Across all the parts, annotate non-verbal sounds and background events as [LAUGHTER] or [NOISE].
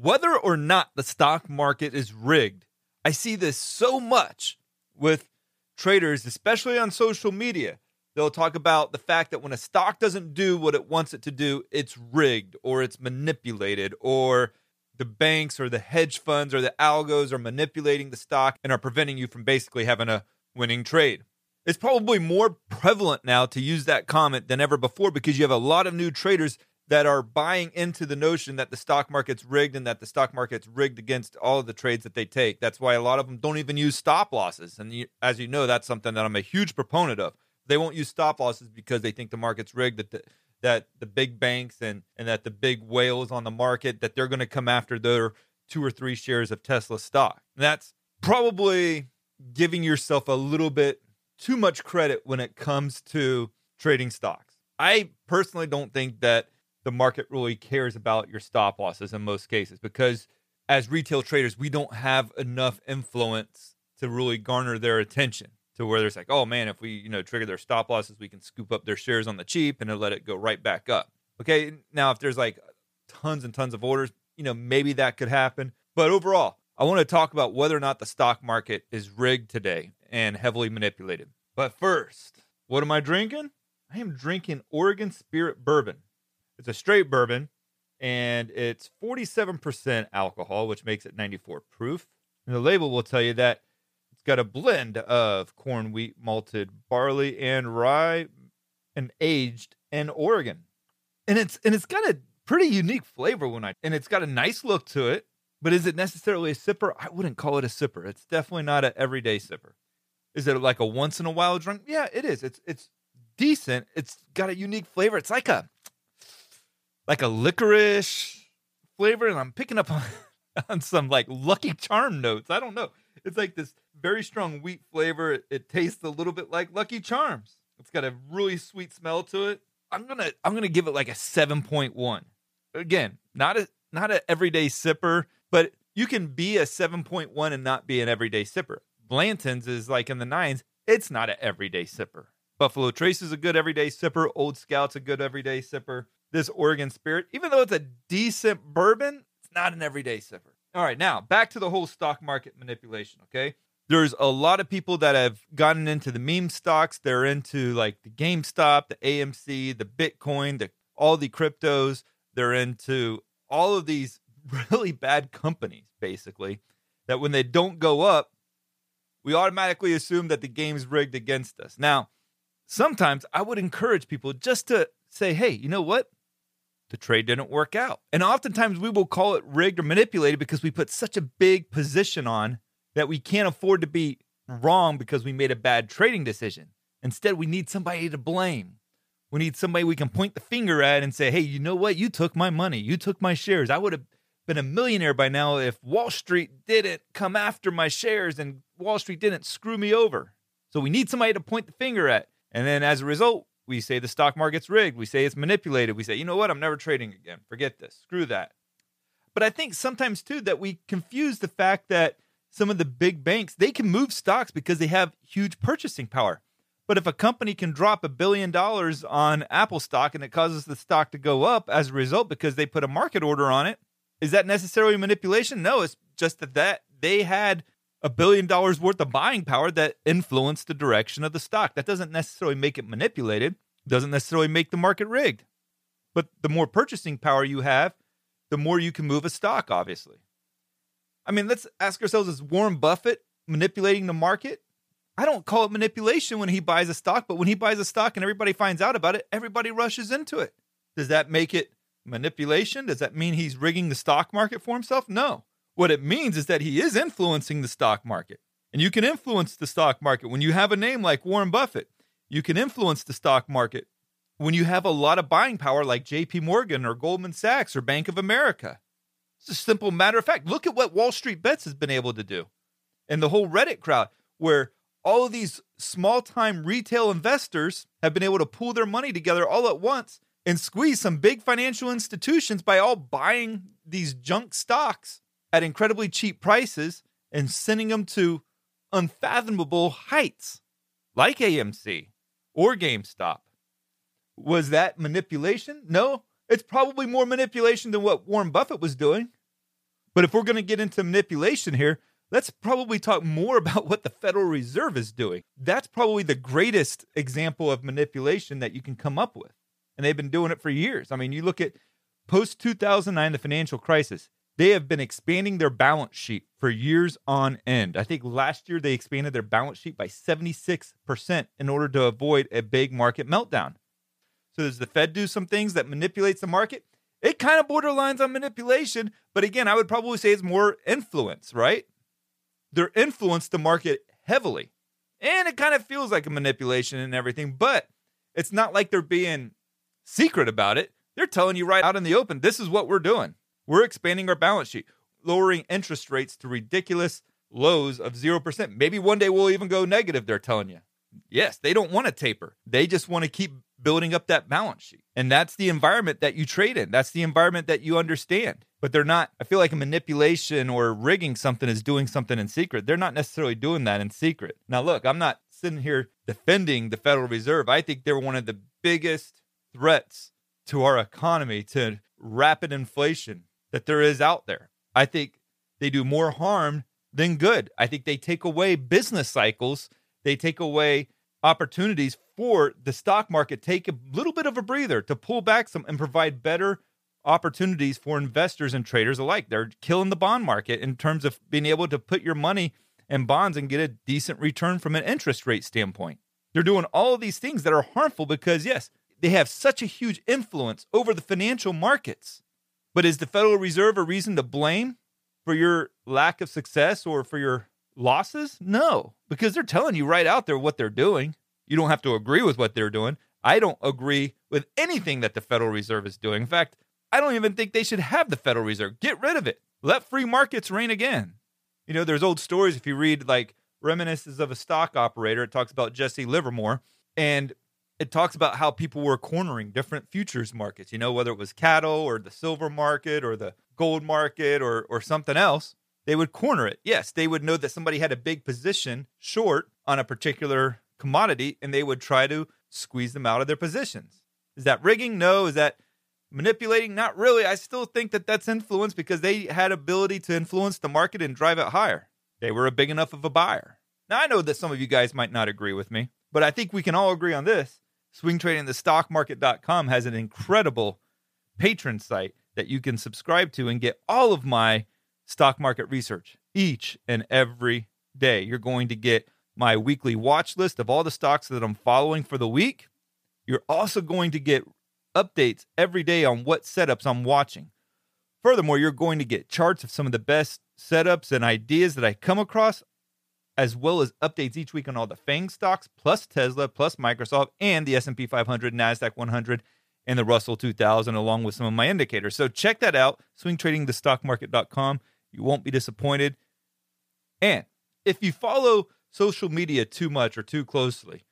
whether or not the stock market is rigged. I see this so much with traders, especially on social media. They'll talk about the fact that when a stock doesn't do what it wants it to do, it's rigged or it's manipulated, or the banks or the hedge funds or the algos are manipulating the stock and are preventing you from basically having a winning trade. It's probably more prevalent now to use that comment than ever before because you have a lot of new traders that are buying into the notion that the stock market's rigged and that the stock market's rigged against all of the trades that they take. That's why a lot of them don't even use stop losses. And you, as you know, that's something that I'm a huge proponent of. They won't use stop losses because they think the market's rigged. That the, that the big banks and and that the big whales on the market that they're going to come after their two or three shares of Tesla stock. And that's probably giving yourself a little bit too much credit when it comes to trading stocks. I personally don't think that the market really cares about your stop losses in most cases because as retail traders, we don't have enough influence to really garner their attention to where there's like, oh man, if we, you know, trigger their stop losses, we can scoop up their shares on the cheap and let it go right back up. Okay. Now, if there's like tons and tons of orders, you know, maybe that could happen. But overall, I want to talk about whether or not the stock market is rigged today and heavily manipulated. But first, what am I drinking? I am drinking Oregon Spirit Bourbon. It's a straight bourbon and it's 47% alcohol, which makes it 94 proof. And the label will tell you that it's got a blend of corn, wheat, malted barley, and rye, and aged in Oregon. And it's and it's got a pretty unique flavor when I and it's got a nice look to it. But is it necessarily a sipper? I wouldn't call it a sipper. It's definitely not an everyday sipper. Is it like a once in a while drink? Yeah, it is. It's it's decent. It's got a unique flavor. It's like a like a licorice flavor, and I'm picking up [LAUGHS] on, on some like Lucky Charm notes. I don't know. It's like this very strong wheat flavor. It, it tastes a little bit like Lucky Charms. It's got a really sweet smell to it. I'm gonna I'm gonna give it like a seven point one. Again, not a not an everyday sipper, but you can be a seven point one and not be an everyday sipper. Blanton's is like in the nines. It's not an everyday sipper. Buffalo Trace is a good everyday sipper. Old Scout's a good everyday sipper this Oregon Spirit, even though it's a decent bourbon, it's not an everyday sipper. All right, now back to the whole stock market manipulation, okay? There's a lot of people that have gotten into the meme stocks. They're into like the GameStop, the AMC, the Bitcoin, the all the cryptos. They're into all of these [LAUGHS] really bad companies, basically, that when they don't go up, we automatically assume that the game's rigged against us. Now, sometimes I would encourage people just to say, hey, you know what? The trade didn't work out. And oftentimes we will call it rigged or manipulated because we put such a big position on that we can't afford to be wrong because we made a bad trading decision. Instead, we need somebody to blame. We need somebody we can point the finger at and say, hey, you know what? You took my money. You took my shares. I would have been a millionaire by now if Wall Street didn't come after my shares and Wall Street didn't screw me over. So we need somebody to point the finger at. And then as a result, we say the stock market's rigged. We say it's manipulated. We say, you know what? I'm never trading again. Forget this. Screw that. But I think sometimes too that we confuse the fact that some of the big banks, they can move stocks because they have huge purchasing power. But if a company can drop a billion dollars on Apple stock and it causes the stock to go up as a result because they put a market order on it, is that necessarily manipulation? No, it's just that, that they had a billion dollars worth of buying power that influenced the direction of the stock. That doesn't necessarily make it manipulated, doesn't necessarily make the market rigged. But the more purchasing power you have, the more you can move a stock, obviously. I mean, let's ask ourselves is Warren Buffett manipulating the market? I don't call it manipulation when he buys a stock, but when he buys a stock and everybody finds out about it, everybody rushes into it. Does that make it manipulation? Does that mean he's rigging the stock market for himself? No. What it means is that he is influencing the stock market. And you can influence the stock market when you have a name like Warren Buffett. You can influence the stock market when you have a lot of buying power like JP Morgan or Goldman Sachs or Bank of America. It's a simple matter of fact. Look at what Wall Street Bets has been able to do and the whole Reddit crowd, where all of these small time retail investors have been able to pool their money together all at once and squeeze some big financial institutions by all buying these junk stocks at incredibly cheap prices and sending them to unfathomable heights like AMC or GameStop. Was that manipulation? No, it's probably more manipulation than what Warren Buffett was doing. But if we're going to get into manipulation here, let's probably talk more [LAUGHS] about what the Federal Reserve is doing. That's probably the greatest example of manipulation that you can come up with. And they've been doing it for years. I mean, you look at post 2009, the financial crisis, they have been expanding their balance sheet for years on end. I think last year they expanded their balance sheet by 76% in order to avoid a big market meltdown. So does the Fed do some things that manipulates the market? It kind of borderlines on manipulation, but again, I would probably say it's more influence, right? They're influenced the market heavily. And it kind of feels like a manipulation and everything, but it's not like they're being secret about it. They're telling you right out in the open, this is what we're doing. We're expanding our balance sheet, lowering interest rates to ridiculous lows of 0%. Maybe one day we'll even go negative, they're telling you. Yes, they don't want to taper. They just want to keep building up that balance sheet. And that's the environment that you trade in. That's the environment that you understand. But they're not, I feel like a manipulation or rigging something is doing something in secret. They're not necessarily doing that in secret. Now, look, I'm not sitting here defending the Federal Reserve. I think they're one of the biggest threats to our economy, to rapid inflation that there is out there. I think they do more harm than good. I think they take away business cycles, they take away opportunities for the stock market take a little bit of a breather to pull back some and provide better opportunities for investors and traders alike. They're killing the bond market in terms of being able to put your money in bonds and get a decent return from an interest rate standpoint. They're doing all of these things that are harmful because, yes, they have such a huge influence over the financial markets. But is the Federal Reserve a reason to blame for your lack of success or for your losses? No, because they're telling you right out there what they're doing. You don't have to agree with what they're doing. I don't agree with anything that the Federal Reserve is doing. In fact, I don't even think they should have the Federal Reserve. Get rid of it. Let free markets reign again. You know, there's old stories if you read like Reminiscences of a Stock Operator, it talks about Jesse Livermore and it talks about how people were cornering different futures markets, you know, whether it was cattle or the silver market or the gold market or or something else. They would corner it. Yes, they would know that somebody had a big position short on a particular commodity and they would try to squeeze them out of their positions. Is that rigging? No. Is that manipulating? Not really. I still think that that's influence because they had ability to influence the market and drive it higher. They were a big enough of a buyer. Now I know that some of you guys might not agree with me, but I think we can all agree on this. SwingTradingTheStockMarket.com has an incredible patron site that you can subscribe to and get all of my stock market research each and every day. You're going to get my weekly watch list of all the stocks that I'm following for the week. You're also going to get updates every day on what setups I'm watching. Furthermore, you're going to get charts of some of the best setups and ideas that I come across, as well as updates each week on all the FANG stocks, plus Tesla, plus Microsoft, and the S&P 500, Nasdaq 100, and the Russell 2000, along with some of my indicators. So check that out, swingtradingthestockmarket.com. You won't be disappointed. And if you follow social media too much or too closely,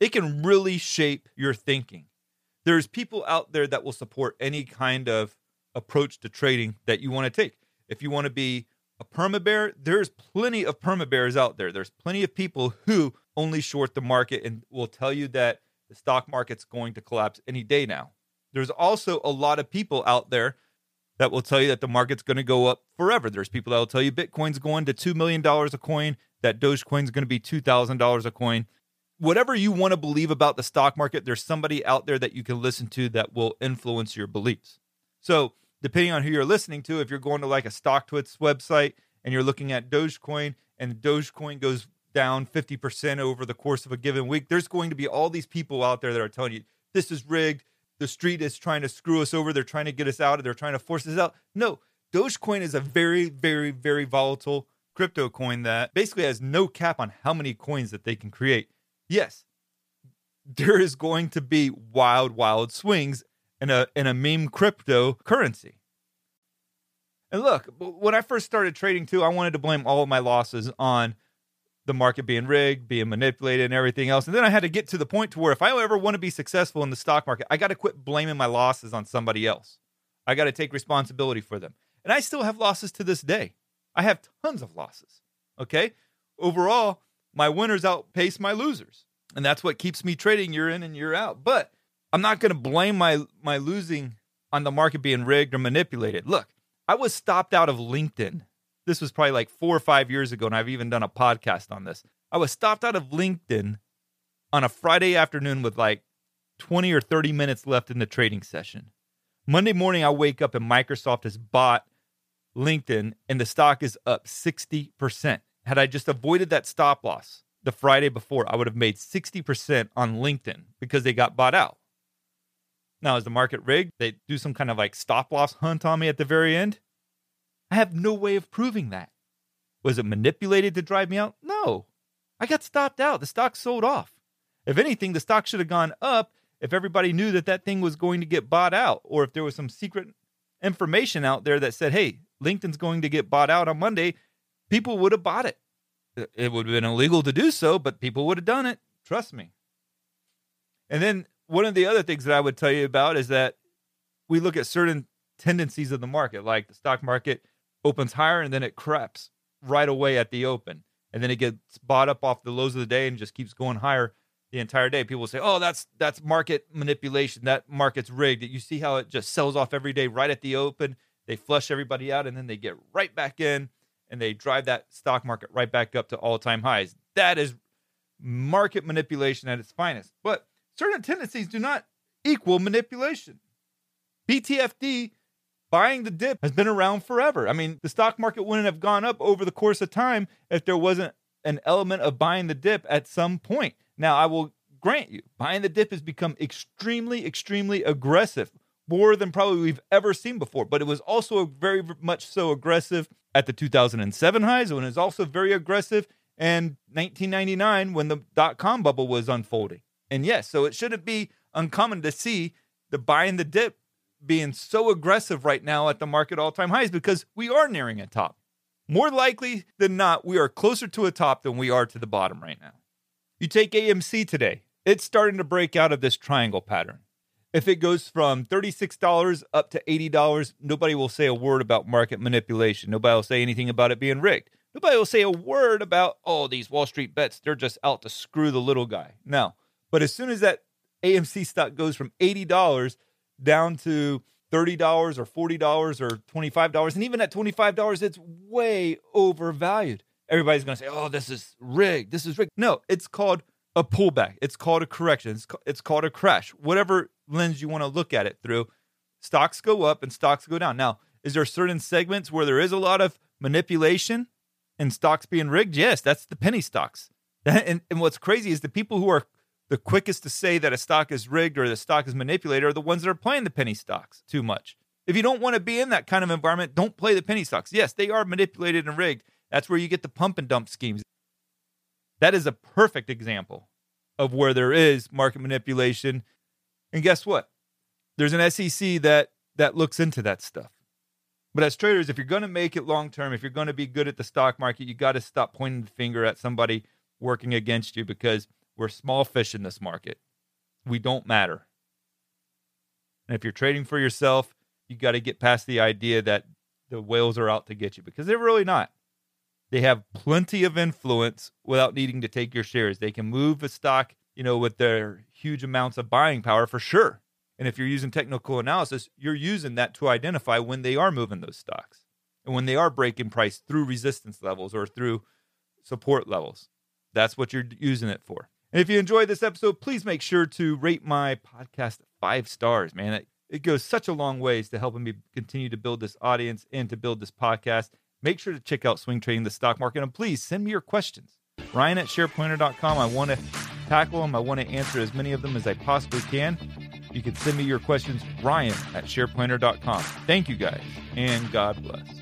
it can really shape your thinking there's people out there that will support any kind of approach to trading that you want to take. If you want to be a perma bear, there's plenty of perma bears out there. There's plenty of people who only short the market and will tell you that the stock market's going to collapse any day now. There's also a lot of people out there that will tell you that the market's going to go up forever. There's people that will tell you Bitcoin's going to $2 million a coin, that Dogecoin's going to be $2,000 a coin whatever you want to believe about the stock market, there's somebody out there that you can listen to that will influence your beliefs. So, depending on who you're listening to, if you're going to like a StockTwits website and you're looking at Dogecoin and Dogecoin goes down 50% over the course of a given week, there's going to be all these people out there that are telling you this is rigged. The street is trying to screw us over. They're trying to get us out. They're trying to force us out. No, Dogecoin is a very, very, very volatile crypto coin that basically has no cap on how many coins that they can create yes, there is going to be wild, wild swings in a in a meme cryptocurrency. And look, when I first started trading too, I wanted to blame all of my losses on the market being rigged, being manipulated, and everything else. And then I had to get to the point to where if I ever want to be successful in the stock market, I got to quit blaming my losses on somebody else. I got to take responsibility for them. And I still have losses to this day. I have tons of losses. Okay. Overall, my winners outpace my losers. And that's what keeps me trading year in and year out. But I'm not going to blame my, my losing on the market being rigged or manipulated. Look, I was stopped out of LinkedIn. This was probably like four or five years ago, and I've even done a podcast on this. I was stopped out of LinkedIn on a Friday afternoon with like 20 or 30 minutes left in the trading session. Monday morning, I wake up and Microsoft has bought LinkedIn and the stock is up 60%. Had I just avoided that stop loss the Friday before, I would have made 60% on LinkedIn because they got bought out. Now, is the market rigged? They do some kind of like stop loss hunt on me at the very end? I have no way of proving that. Was it manipulated to drive me out? No. I got stopped out. The stock sold off. If anything, the stock should have gone up if everybody knew that that thing was going to get bought out or if there was some secret information out there that said, hey, LinkedIn's going to get bought out on Monday, people would have bought it. It would have been illegal to do so, but people would have done it. Trust me. And then one of the other things that I would tell you about is that we look at certain tendencies of the market, like the stock market opens higher and then it creeps right away at the open. And then it gets bought up off the lows of the day and just keeps going higher the entire day. People say, "Oh, that's that's market manipulation. That market's rigged." You see how it just sells off every day right at the open. They flush everybody out and then they get right back in and they drive that stock market right back up to all-time highs. That is market manipulation at its finest. But certain tendencies do not equal manipulation. BTFD buying the dip has been around forever. I mean, the stock market wouldn't have gone up over the course of time if there wasn't an element of buying the dip at some point. Now, I will grant you, buying the dip has become extremely, extremely aggressive, more than probably we've ever seen before. But it was also very much so aggressive at the 2007 highs, and it was also very aggressive in 1999 when the dot com bubble was unfolding. And yes, so it shouldn't be uncommon to see the buy and the dip being so aggressive right now at the market all time highs because we are nearing a top. More likely than not, we are closer to a top than we are to the bottom right now. You take AMC today, it's starting to break out of this triangle pattern. If it goes from $36 up to $80, nobody will say a word about market manipulation. Nobody will say anything about it being rigged. Nobody will say a word about, oh, these Wall Street bets, they're just out to screw the little guy. No. But as soon as that AMC stock goes from $80 down to $30 or $40 or $25, and even at $25, it's way overvalued. Everybody's going to say, oh, this is rigged. This is rigged. No, it's called a pullback. It's called a correction. It's, it's called a crash. Whatever lens you want to look at it through, stocks go up and stocks go down. Now, is there certain segments where there is a lot of manipulation and stocks being rigged? Yes, that's the penny stocks. [LAUGHS] And, and what's crazy is the people who are the quickest to say that a stock is rigged or the stock is manipulated are the ones that are playing the penny stocks too much. If you don't want to be in that kind of environment, don't play the penny stocks. Yes, they are manipulated and rigged. That's where you get the pump and dump schemes. That is a perfect example of where there is market manipulation. And guess what? There's an SEC that that looks into that stuff. But as traders, if you're going to make it long term, if you're going to be good at the stock market, you got to stop pointing the finger at somebody working against you because we're small fish in this market. We don't matter. And if you're trading for yourself, you got to get past the idea that the whales are out to get you because they're really not. They have plenty of influence without needing to take your shares. They can move a stock, you know, with their huge amounts of buying power for sure. And if you're using technical analysis, you're using that to identify when they are moving those stocks and when they are breaking price through resistance levels or through support levels. That's what you're using it for. And if you enjoyed this episode, please make sure to rate my podcast five stars, man. It, it goes such a long ways to helping me continue to build this audience and to build this podcast. Make sure to check out Swing Trading the Stock Market and please send me your questions. Ryan at shareplanner.com. I want to tackle them. I want to answer as many of them as I possibly can. You can send me your questions, Ryan at shareplanner.com. Thank you guys, and God bless.